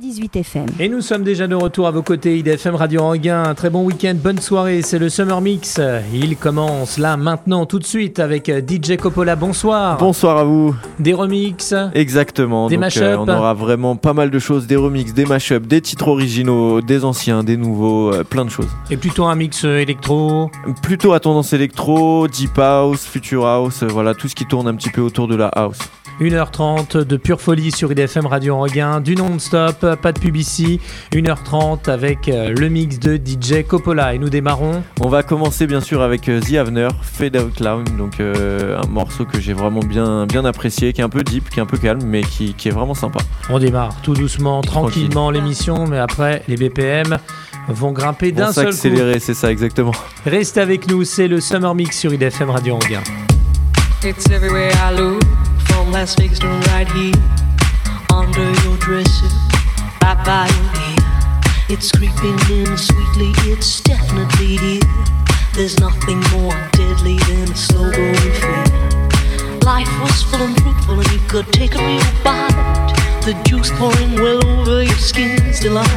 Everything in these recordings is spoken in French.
98 FM. Et nous sommes déjà de retour à vos côtés, IDFM Radio Anguin. Un très bon week-end, bonne soirée, c'est le Summer Mix. Il commence là, maintenant, tout de suite avec DJ Coppola. Bonsoir. Bonsoir à vous. Des remixes. Exactement. Des Donc, mashups. euh, on aura vraiment pas mal de choses, des remixes, des mashups, des titres originaux, des anciens, des nouveaux, euh, plein de choses. Et plutôt un mix euh, électro. Plutôt à tendance électro, deep house, future house, euh, voilà tout ce qui tourne un petit peu autour de la house. 1h30 de pure folie sur IDFM Radio Anguin, du non-stop, pas de publicité. 1h30 avec euh, le mix de DJ Coppola. Et nous démarrons. On va commencer bien sûr avec euh, The Avener, Fade Out Clown, donc euh, un morceau que j'ai vraiment bien, bien apprécié, qui est un peu deep, qui est un peu calme, mais qui, qui est vraiment sympa. On démarre tout doucement, tranquillement l'émission, mais après les BPM vont grimper d'un seul coup. s'accélérer, c'est ça exactement. Restez avec nous, c'est le Summer Mix sur IDFM Radio Anguin. It's everywhere I look, from Las Vegas to right here, under your dresser, right by your ear. It's creeping in sweetly, it's definitely here. There's nothing more deadly than a slow growing fear. Life was full and fruitful, and you could take a real bite. The juice pouring well over your skin's delight.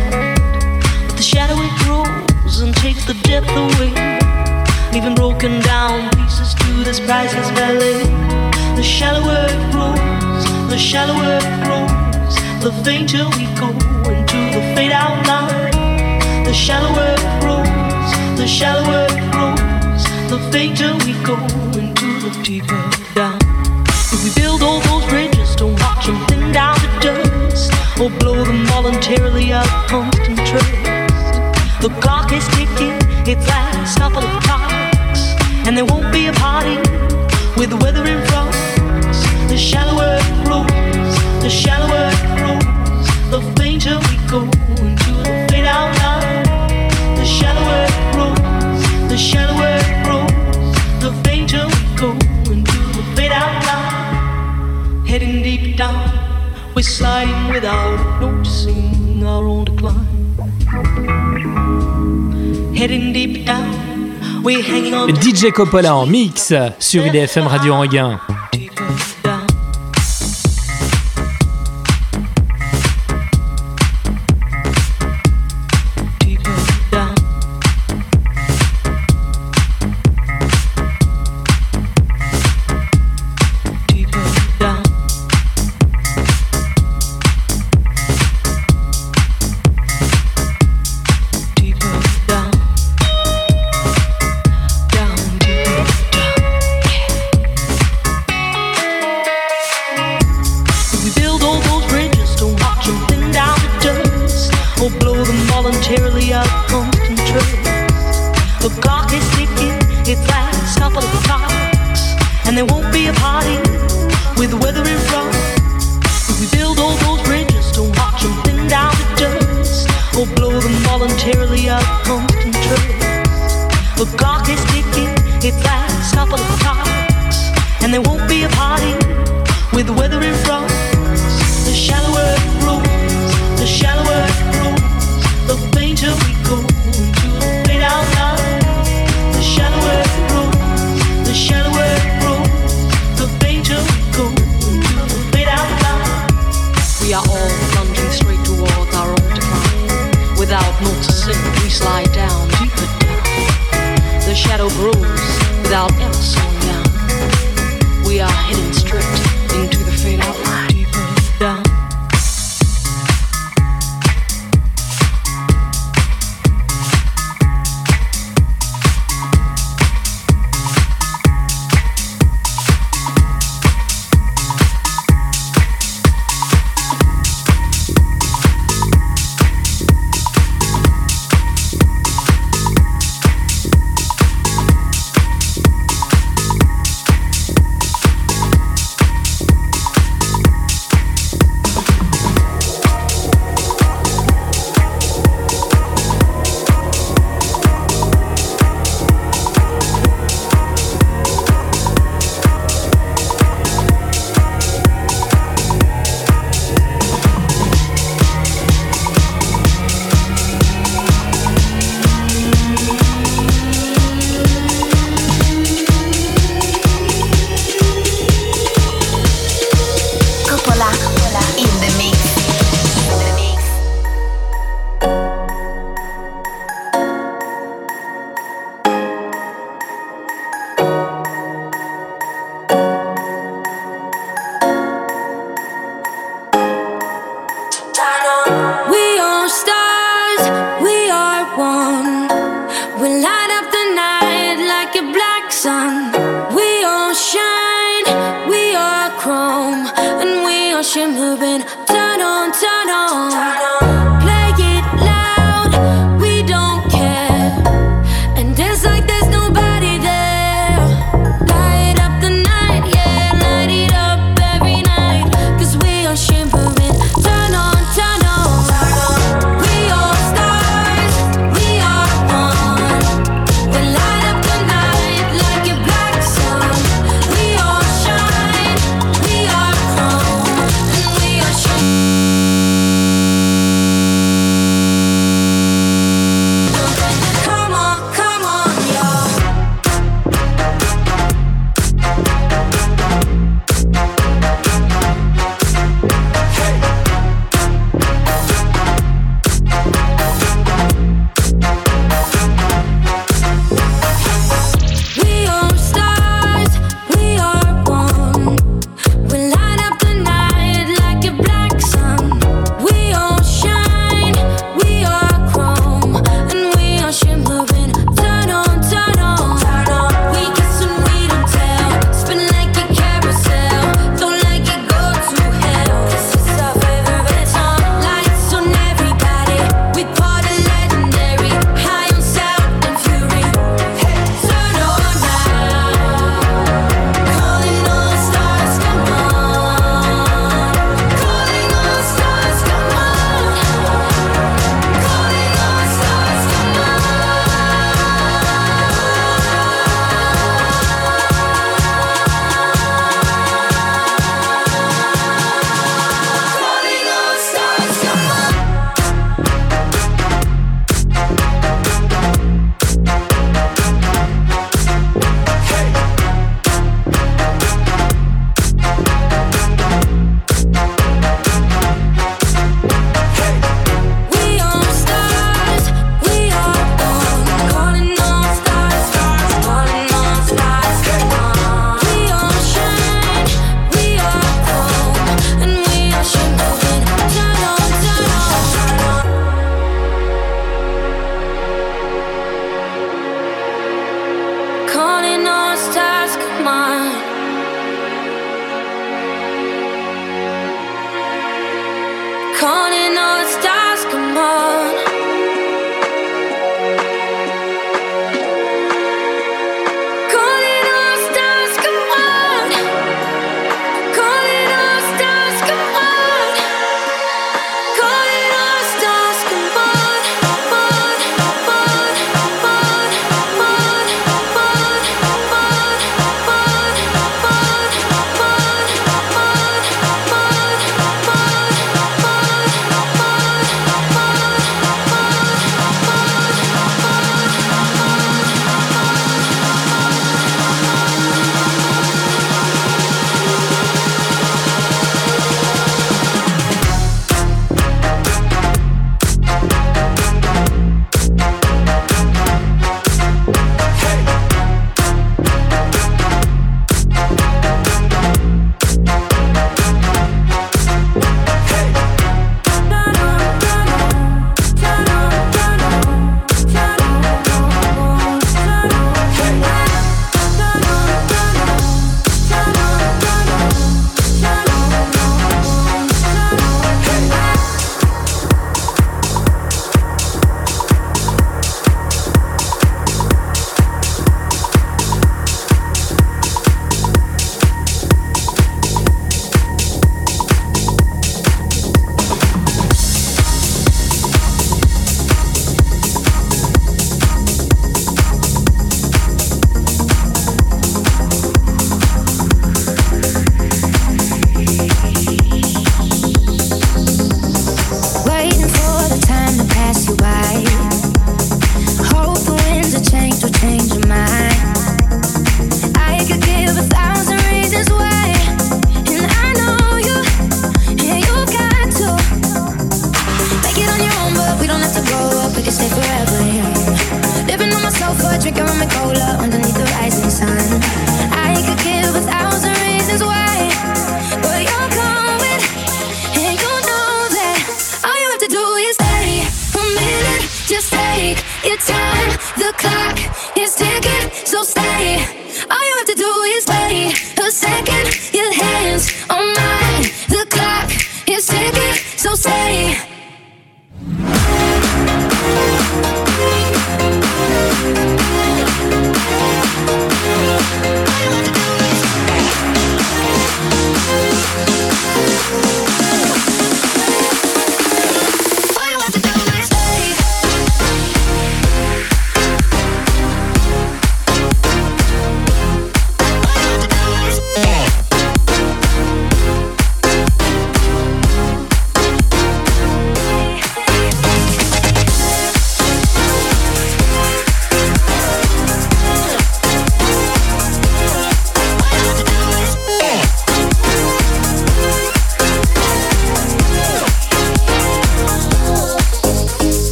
But the shadow it grows and takes the depth away leaving broken down pieces to this priceless ballet. The shallower it grows, the shallower it grows, the fainter we go into the fade out line. The shallower it grows, the shallower it grows, the fainter we go into the deeper down. If we build all those bridges, don't watch them thin down to dust, or blow them voluntarily out of constant trust. The clock is ticking, its last couple of clocks, and there won't be a party with the weather in front. The shallower it grows, the shallower it grows, the fainter we go into the fade out line. The shallower it grows, the shallower it grows, the fainter we go into the fade out line. Heading deep down, we're sliding without noticing our own decline. Heading deep down, we're hanging on DJ Coppola en mix sur IDFM Radio Anguin.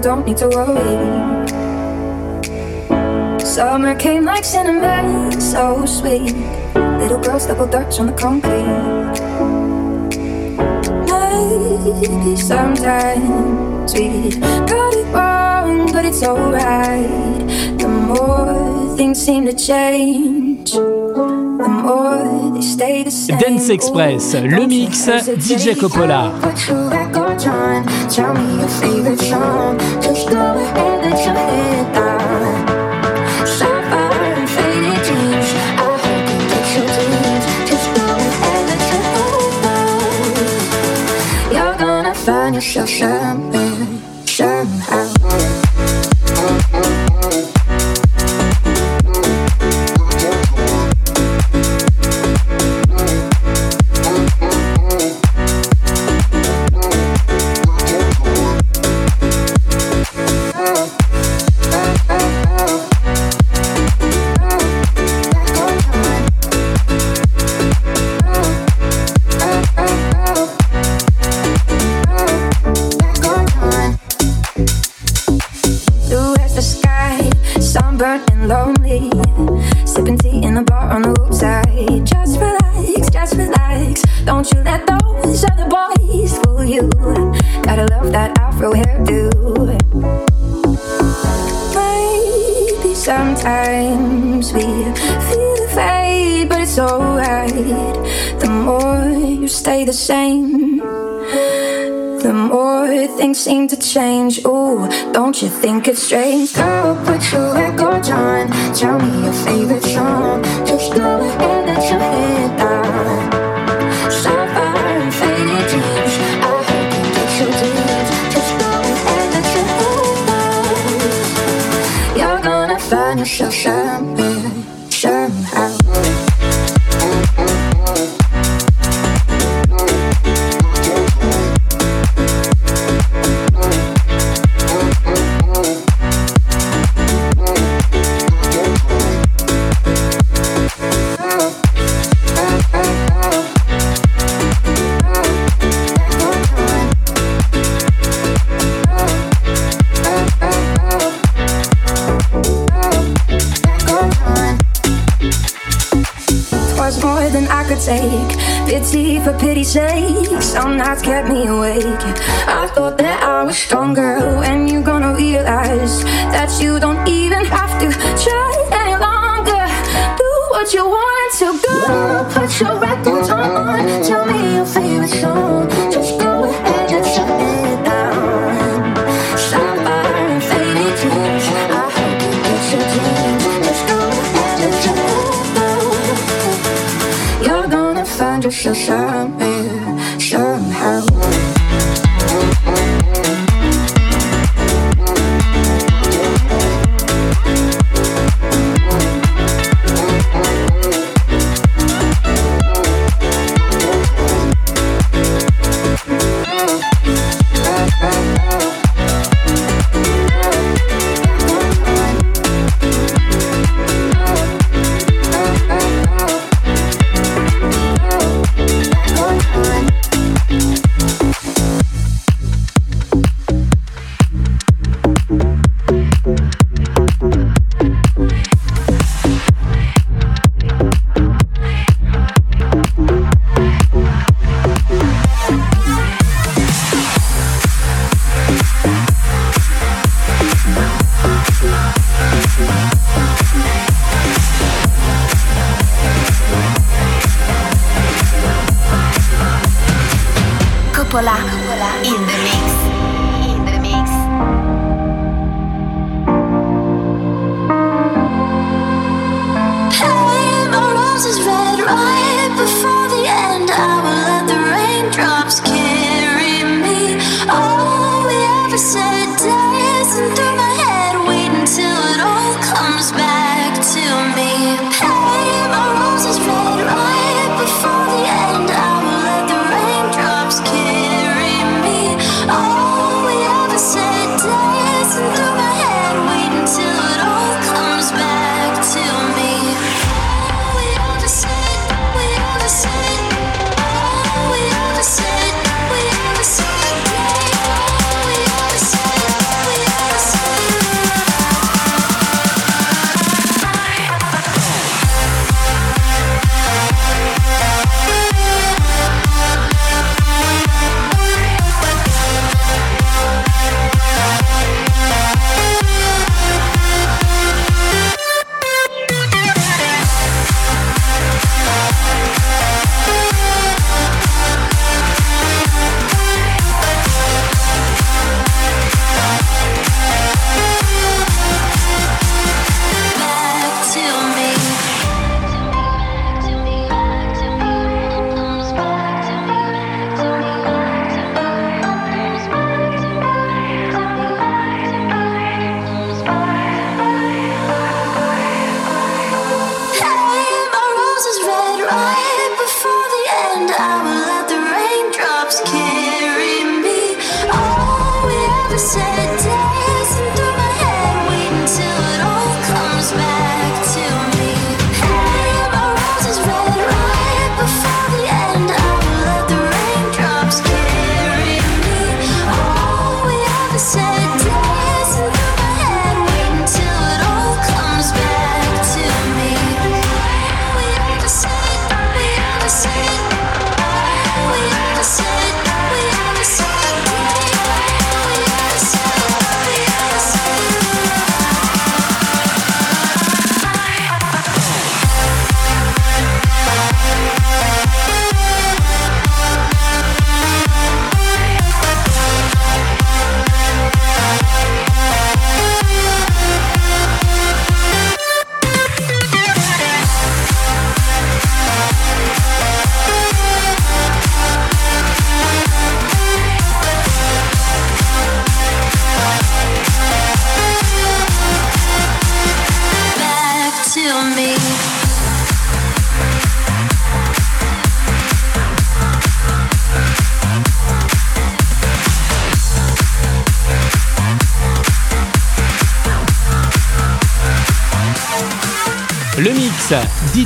Don't need to worry. Summer came like cinnamon, so sweet. Little girls double dutch on the concrete. Maybe sometimes we got it wrong, but it's alright. The more things seem to change. Dance Express, le mix, DJ Coppola. Tell me your favorite song. Just go ahead and your head down. Faded dreams. I hope you get your. Just go ahead and your head down. You're gonna find yourself somewhere, don't you think it's strange? Some nights kept me awake.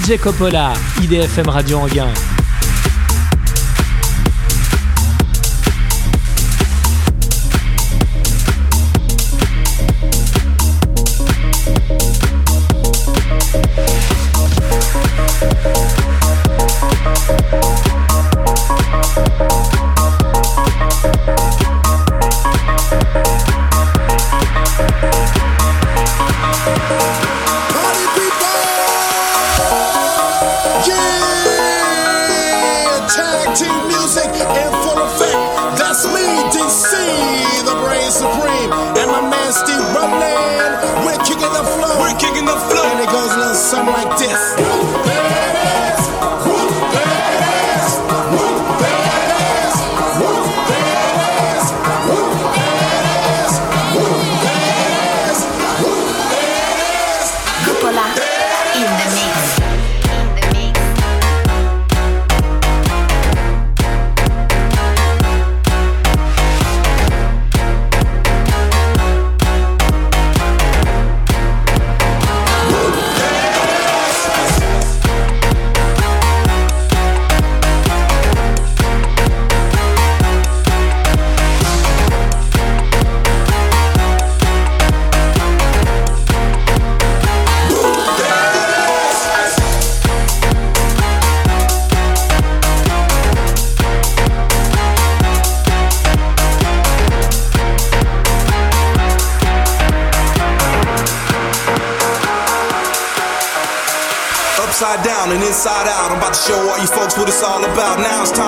DJ Coppola, IDFM Radio Anguin. some like show all you folks what it's all about. Now it's time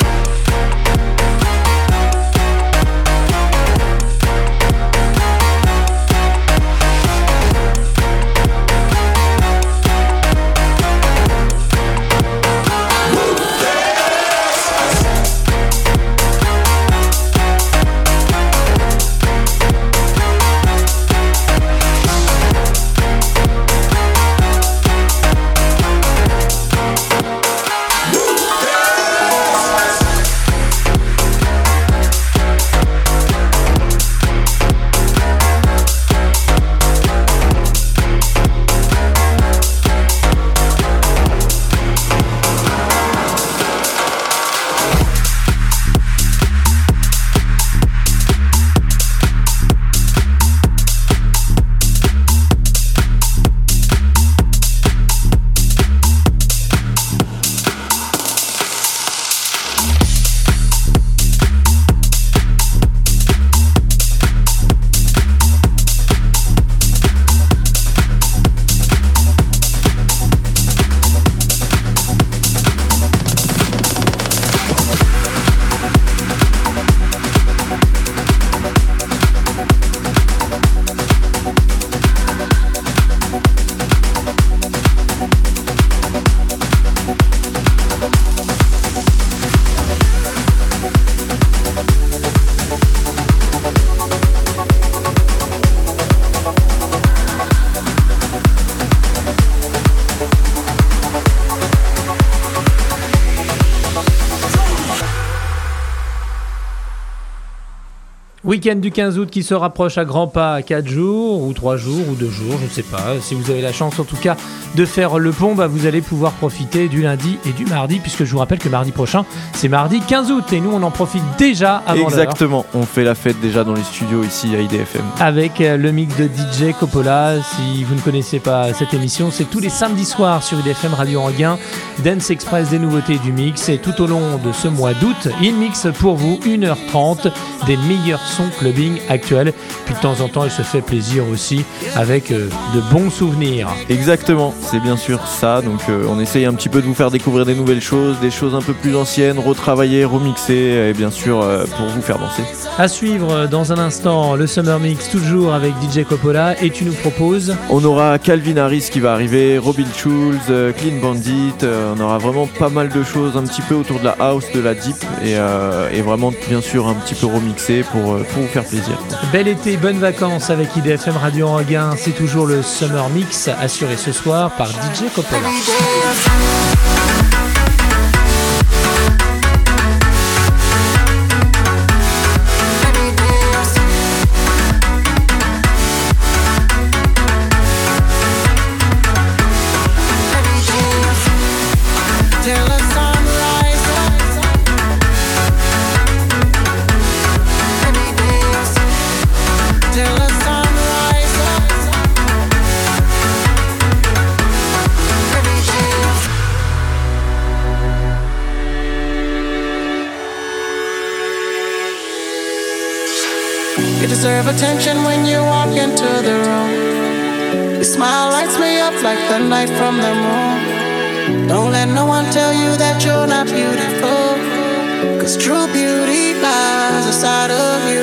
Week-end du 15 août qui se rapproche à grands pas à 4 jours, ou 3 jours, ou 2 jours, je ne sais pas. Si vous avez la chance en tout cas de faire le pont, bah, vous allez pouvoir profiter du lundi et du mardi, puisque je vous rappelle que mardi prochain, c'est mardi 15 août, et nous on en profite déjà avant. Exactement, on fait la fête déjà dans les studios ici à IDFM. avec euh, le mix de DJ Coppola. Si vous ne connaissez pas cette émission, c'est tous les samedis soirs sur IDFM Radio Anguin. Dance Express des nouveautés du mix. Et tout au long de ce mois d'août, il mixe pour vous 1h30 des meilleurs sons clubbing actuels. Puis de temps en temps, il se fait plaisir aussi avec euh, de bons souvenirs. Exactement, c'est bien sûr ça. Donc euh, on essaye un petit peu de vous faire découvrir des nouvelles choses, des choses un peu plus anciennes, retravaillées, remixées et bien sûr euh, pour vous faire danser. À suivre dans un instant le Summer Mix, toujours avec DJ Coppola. Et tu nous proposes On aura Calvin Harris qui va arriver, Robin Schulz, euh, Clean Bandit. on aura vraiment pas mal de choses un petit peu autour de la house, de la deep et, et vraiment bien sûr un petit peu remixé pour, pour vous faire plaisir. Bel été, bonnes vacances avec IDFM Radio Anguin. C'est toujours le Summer Mix assuré ce soir par DJ Coppola. attention when you walk into the room. Your smile lights me up like the night from the moon. Don't let no one tell you that you're not beautiful. Cause true beauty lies inside of you.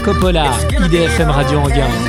Coppola, IDFM Radio Anguin.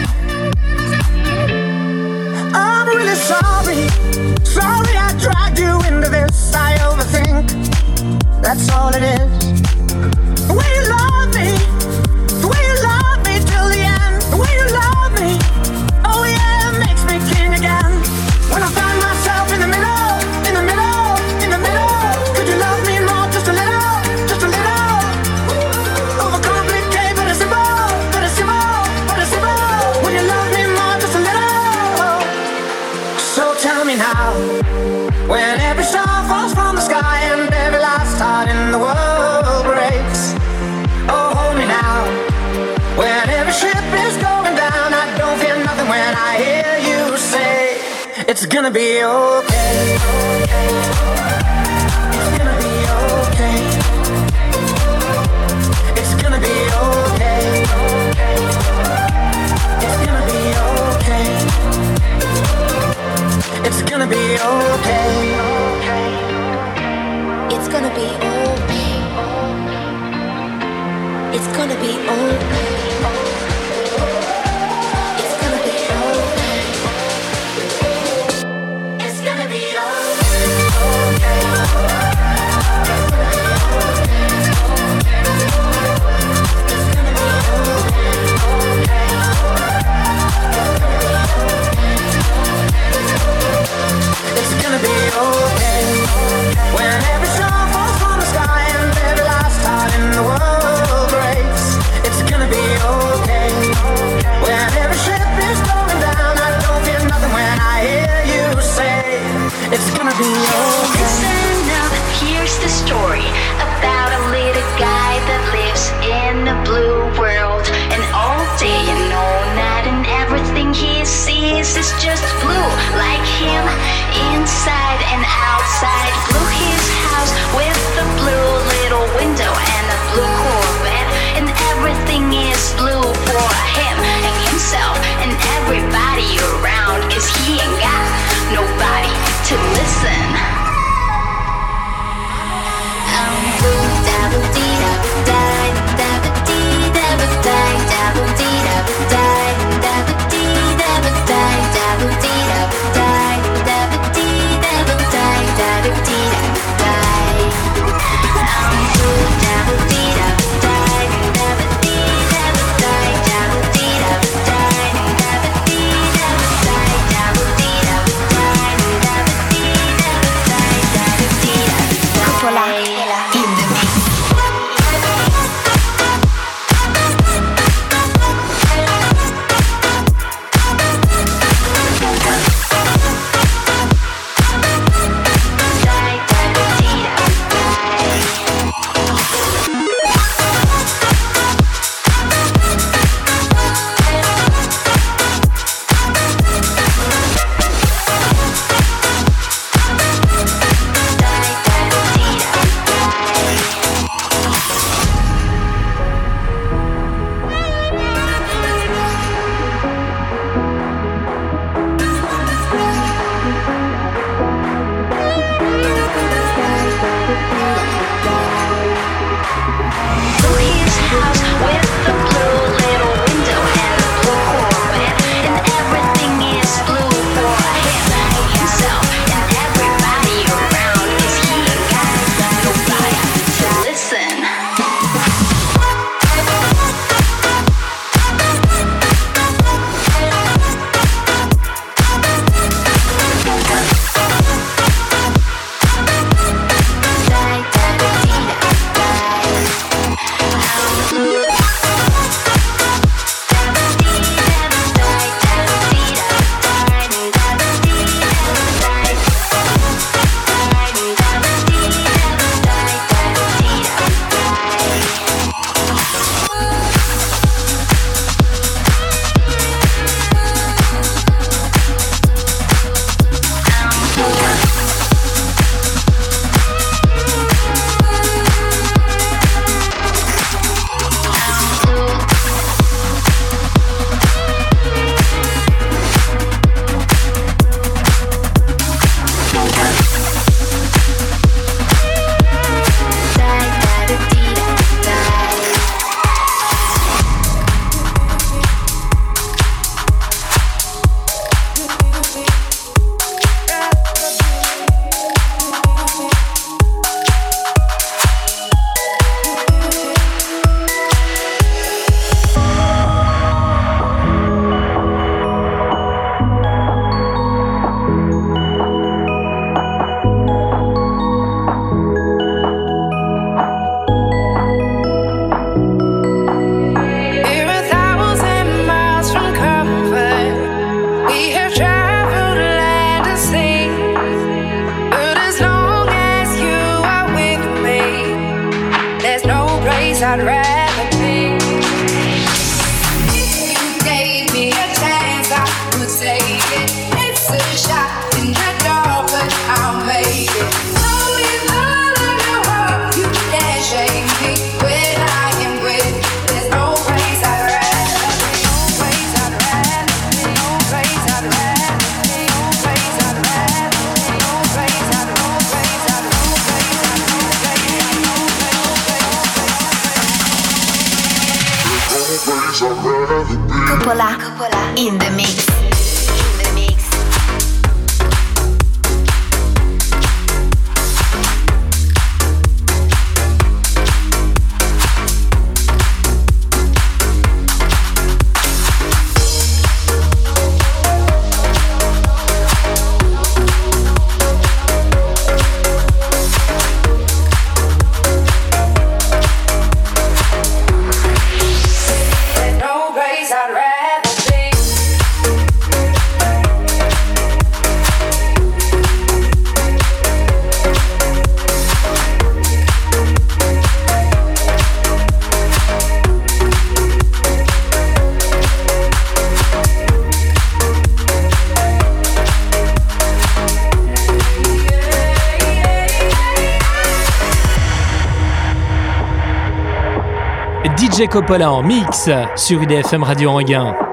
DJ Coppola en mix sur IDFM Radio Anguin.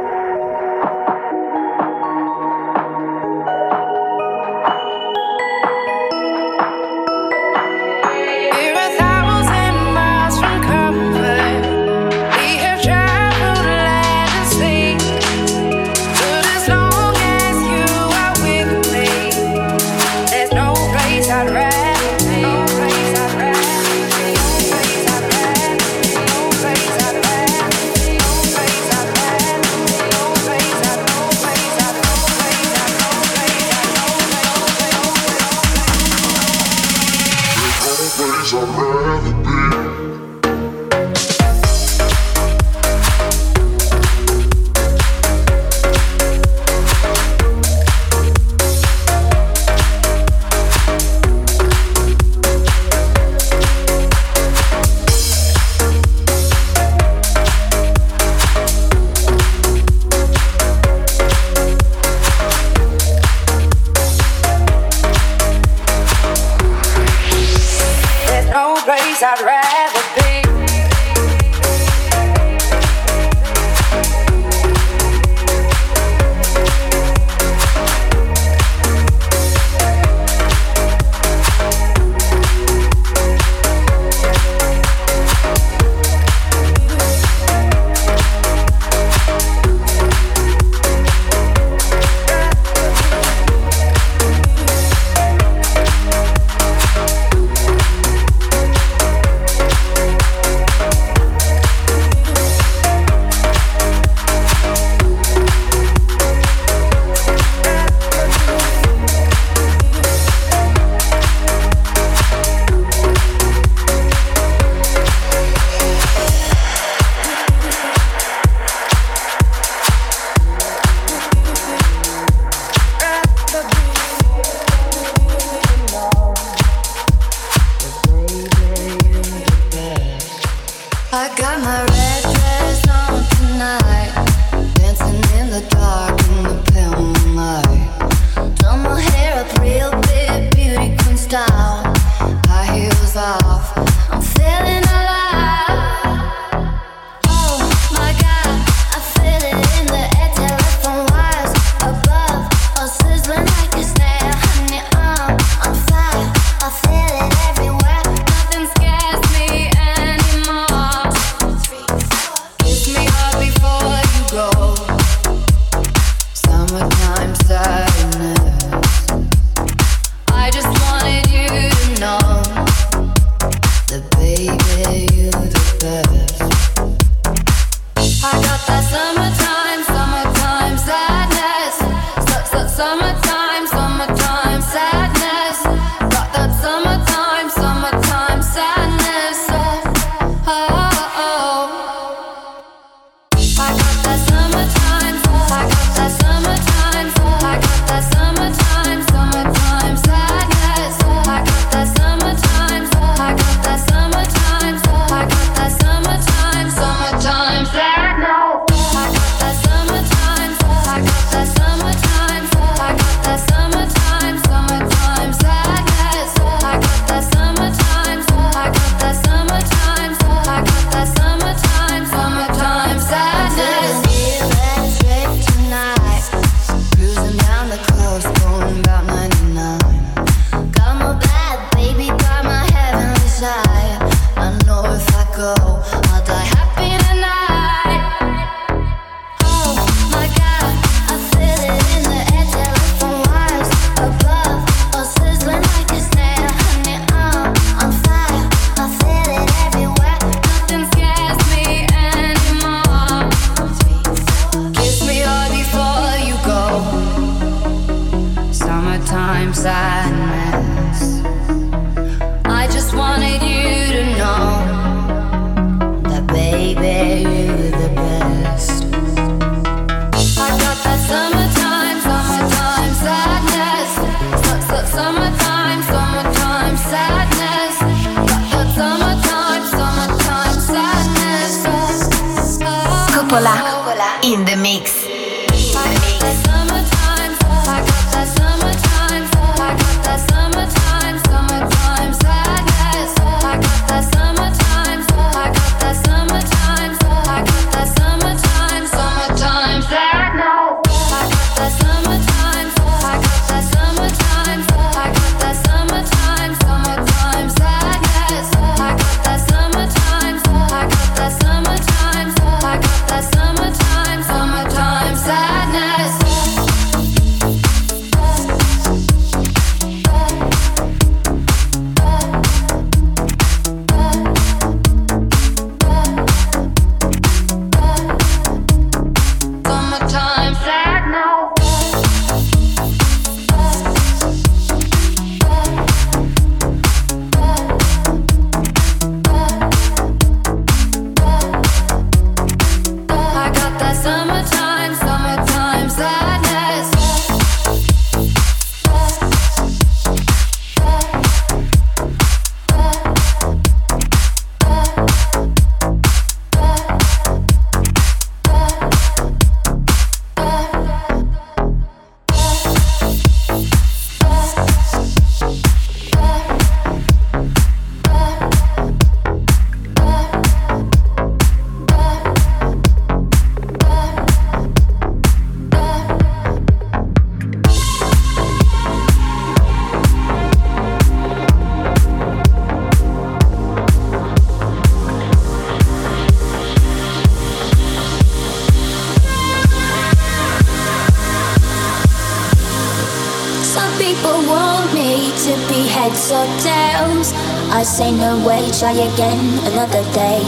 Try again another day.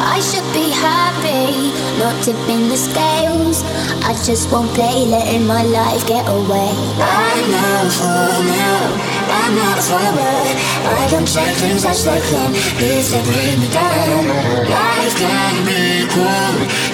I should be happy, not tipping the scales. I just won't play, letting my life get away. I'm not for now, I'm not forward. I don't take things as they come, if they bring me down. Life can be cool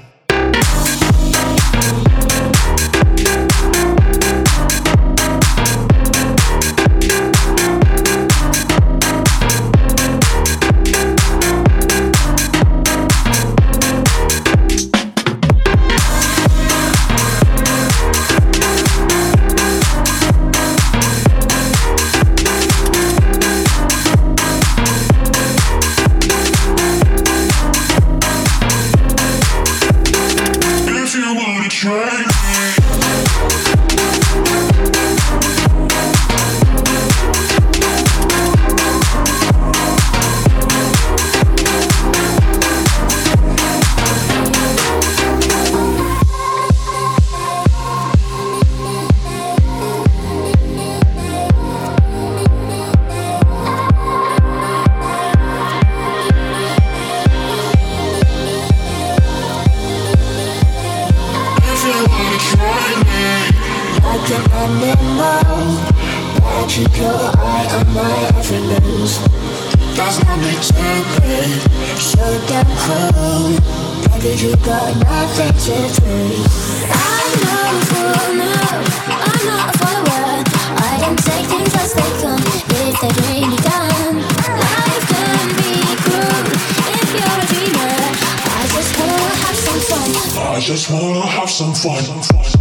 I keep your eye on my every move. There's no need to be So damn cold, baby, you got nothing to prove. Not fool, I'm not. I take if they. Life can be cruel if you're a dreamer. I just wanna have some fun. I just wanna have some fun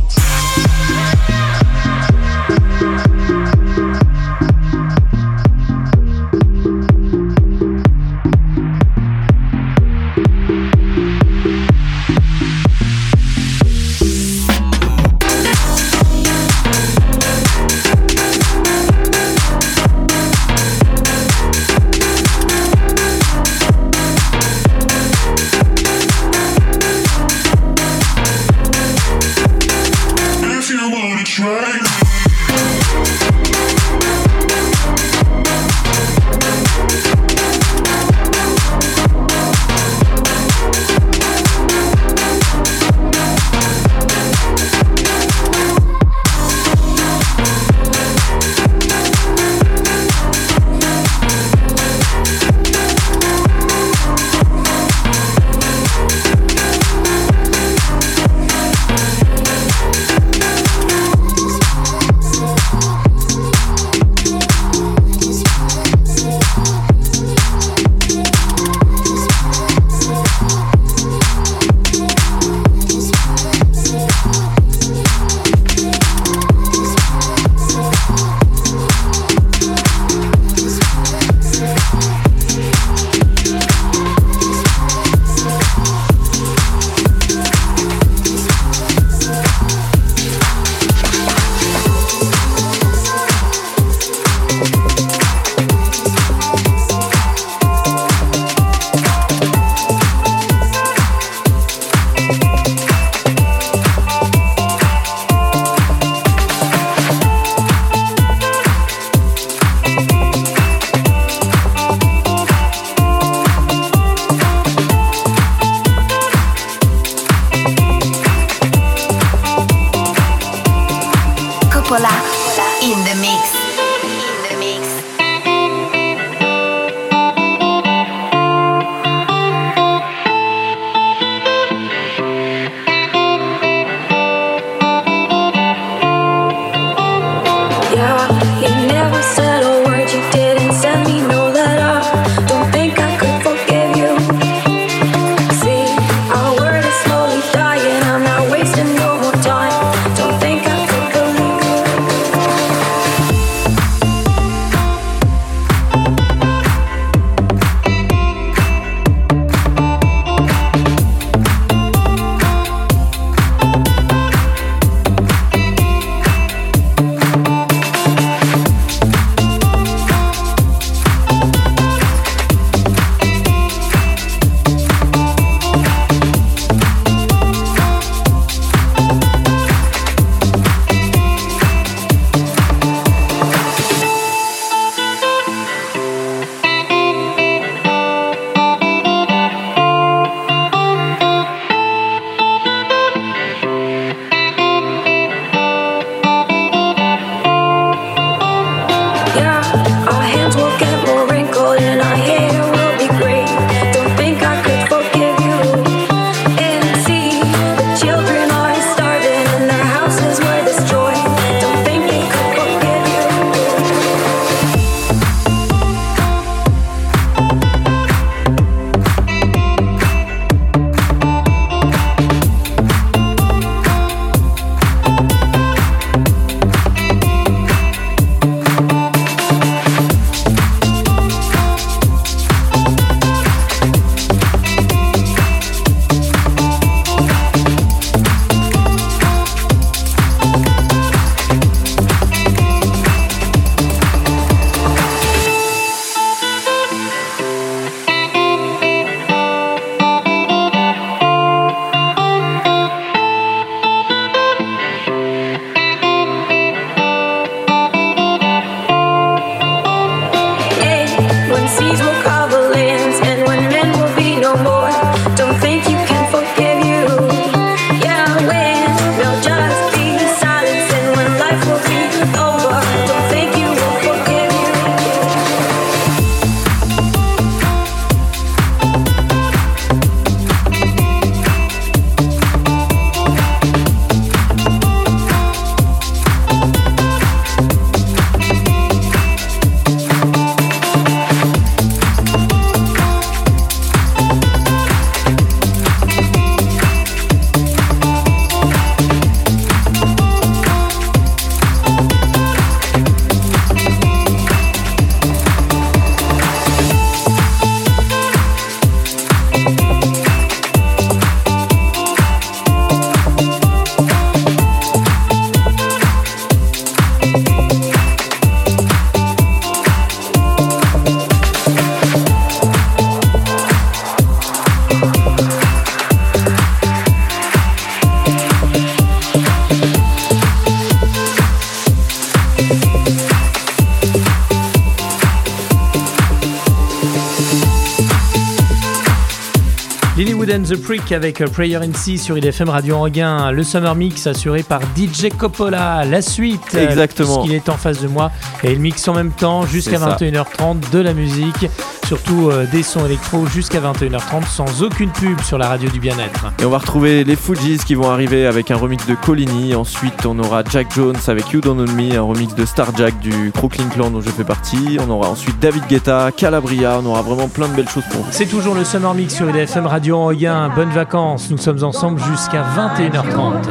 Prick avec Prayer in Sea sur IDFM Radio Anguin. Le Summer Mix assuré par DJ Coppola. La suite, Exactement. qu'il est en face de moi. Et il mixe en même temps jusqu'à 21h30 de la musique surtout euh, des sons électro jusqu'à 21h30 sans aucune pub sur la radio du bien-être. Et on va retrouver les Fujis qui vont arriver avec un remix de Colini. Ensuite, on aura Jack Jones avec You Don't Know Me, un remix de Star Jack du Crooklyn Clan dont je fais partie. On aura ensuite David Guetta, Calabria. On aura vraiment plein de belles choses pour vous. C'est toujours le Summer Mix sur IDFM Radio Anguin. Bonnes vacances. Nous sommes ensemble jusqu'à 21h30.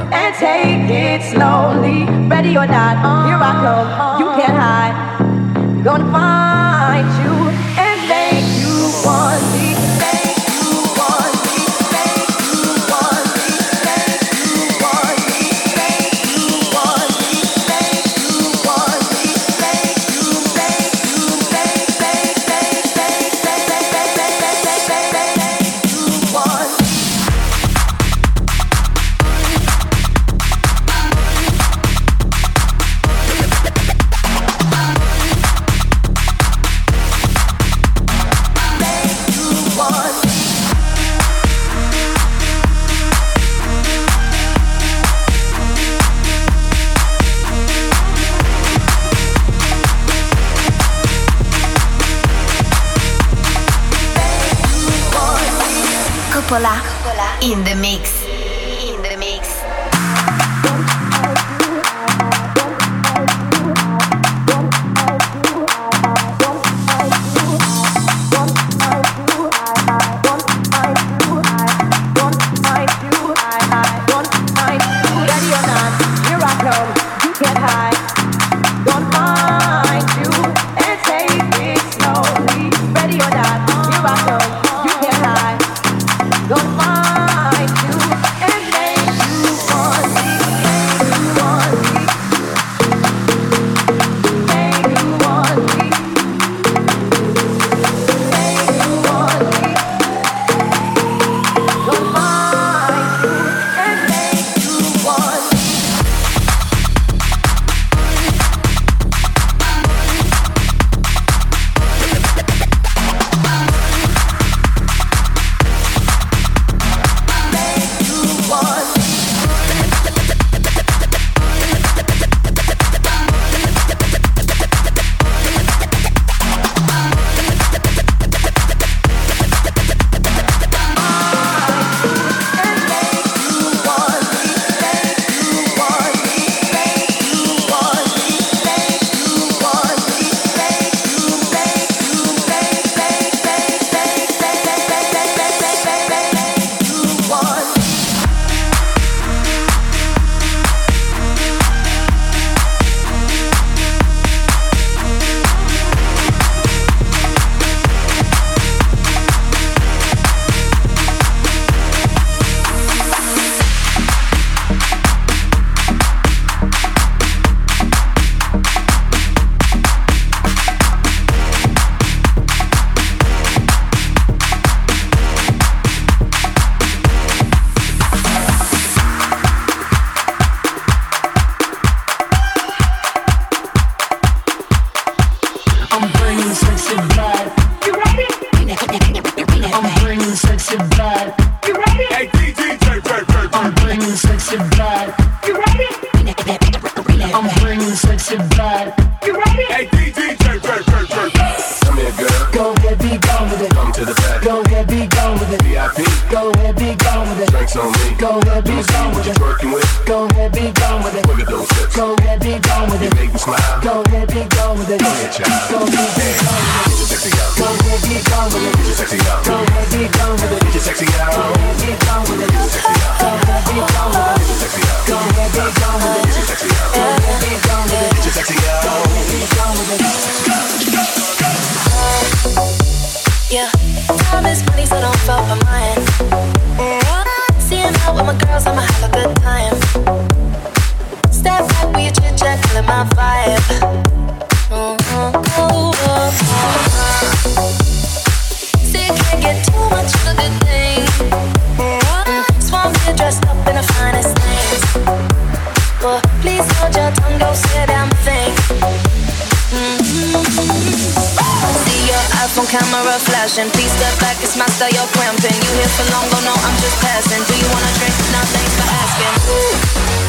in Lights on camera flashing. Please step back, it's my style, you're cramping. You here for long, oh no, I'm just passing. Do you wanna drink? Now thanks for asking. Ooh.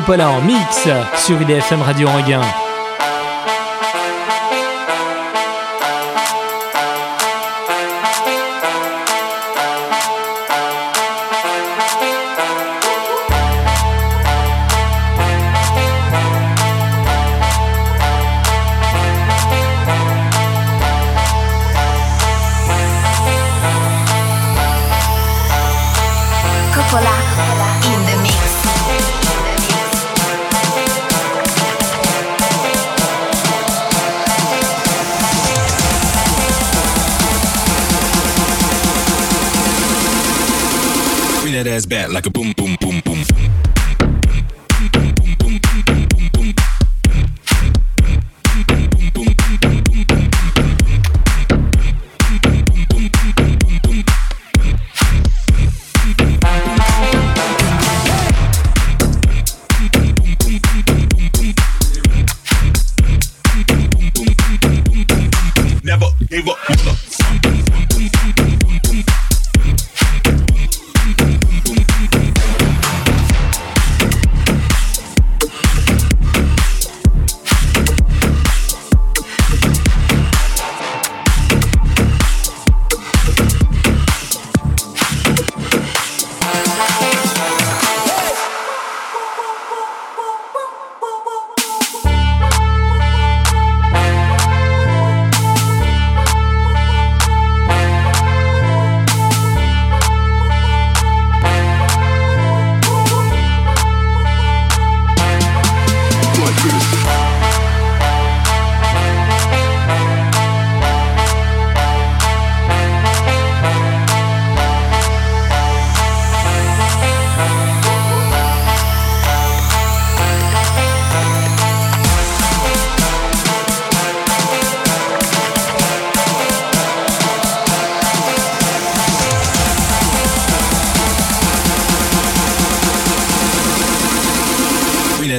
Coppola en mix sur IDFM Radio Anguin.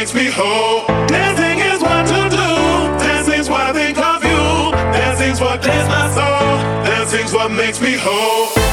makes me whole. Dancing is what to do. Dancing's what I think of you. Dancing's what clears my soul. Dancing's what makes me whole.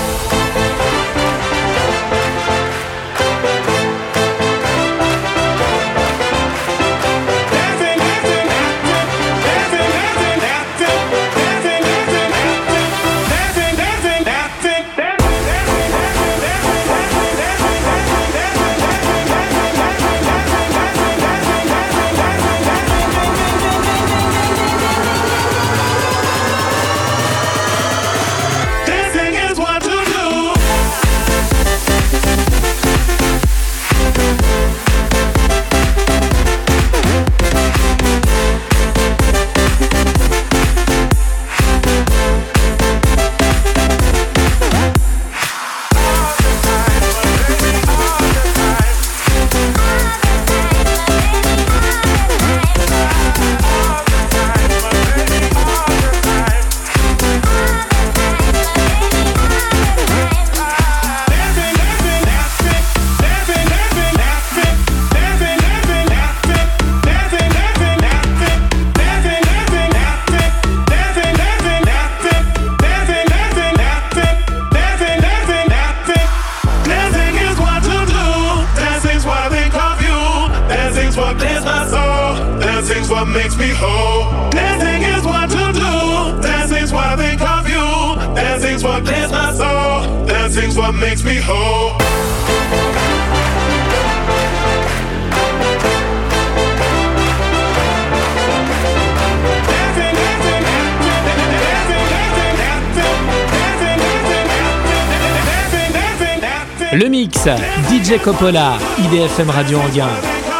Coppola, IDFM Radio Anguin.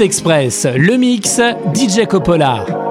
Express, le mix, DJ Coppola.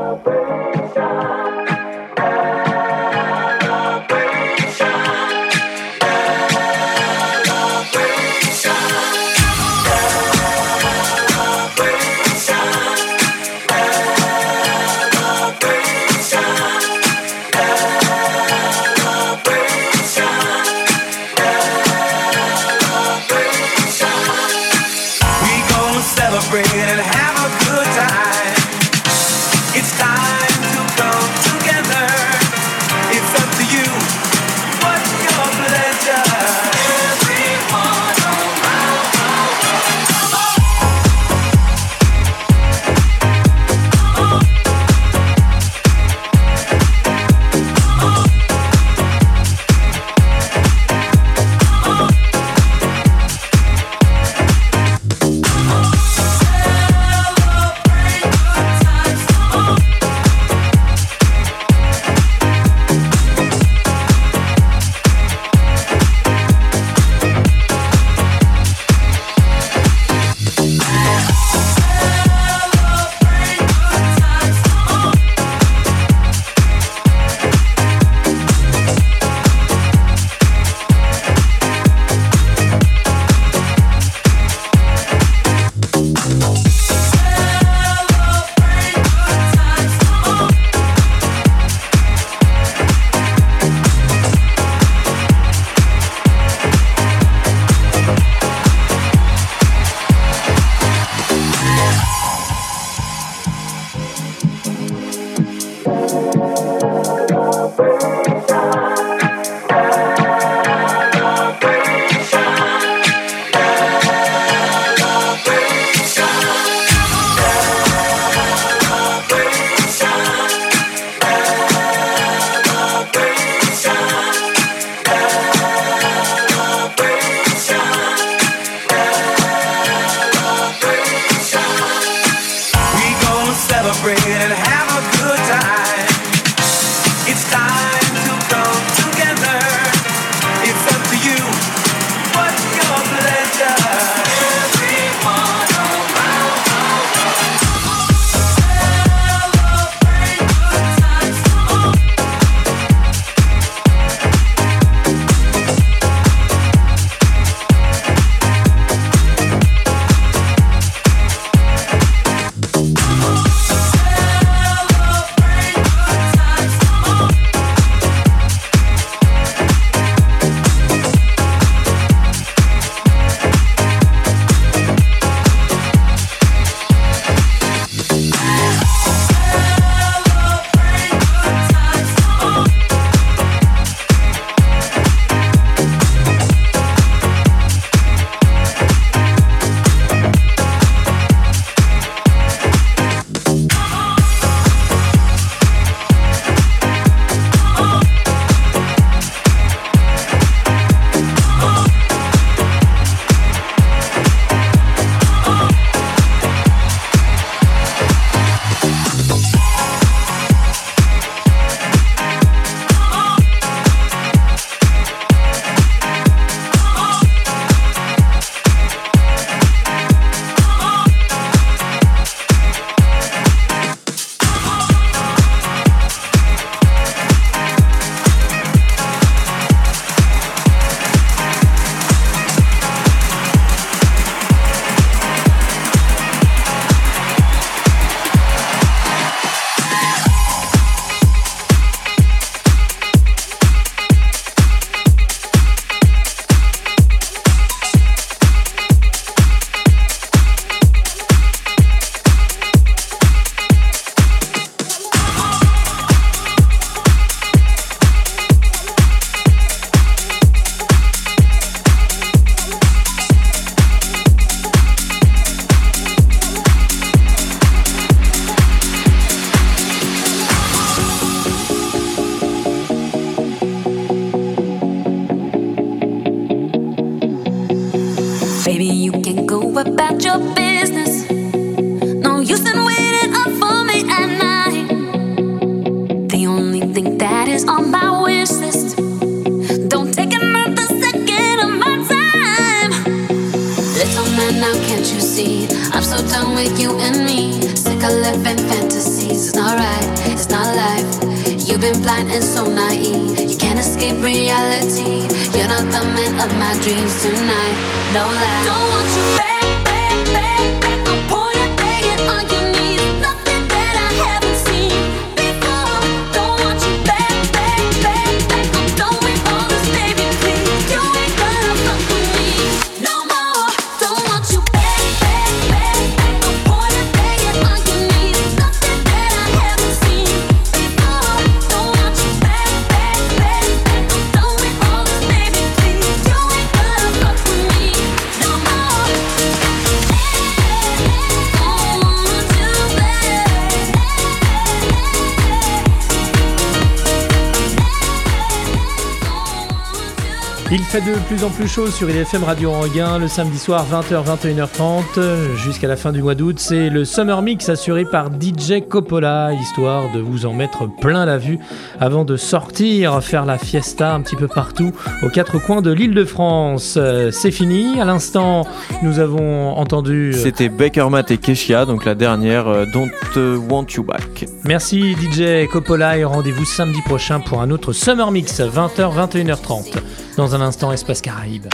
Plus en plus chaud sur IFM Radio Anguin le samedi soir 20h 21h30 jusqu'à la fin du mois d'août. C'est le Summer Mix assuré par DJ Coppola, histoire de vous en mettre plein la vue avant de sortir faire la fiesta un petit peu partout aux quatre coins de l'île de France. Euh, C'est fini. À l'instant, nous avons entendu. euh, C'était Baker Matt et Keshia, donc la dernière euh, Don't Want You Back. Merci DJ Coppola et rendez-vous samedi prochain pour un autre Summer Mix 20h 21h30. Dans un instant, Espace Caraïbes.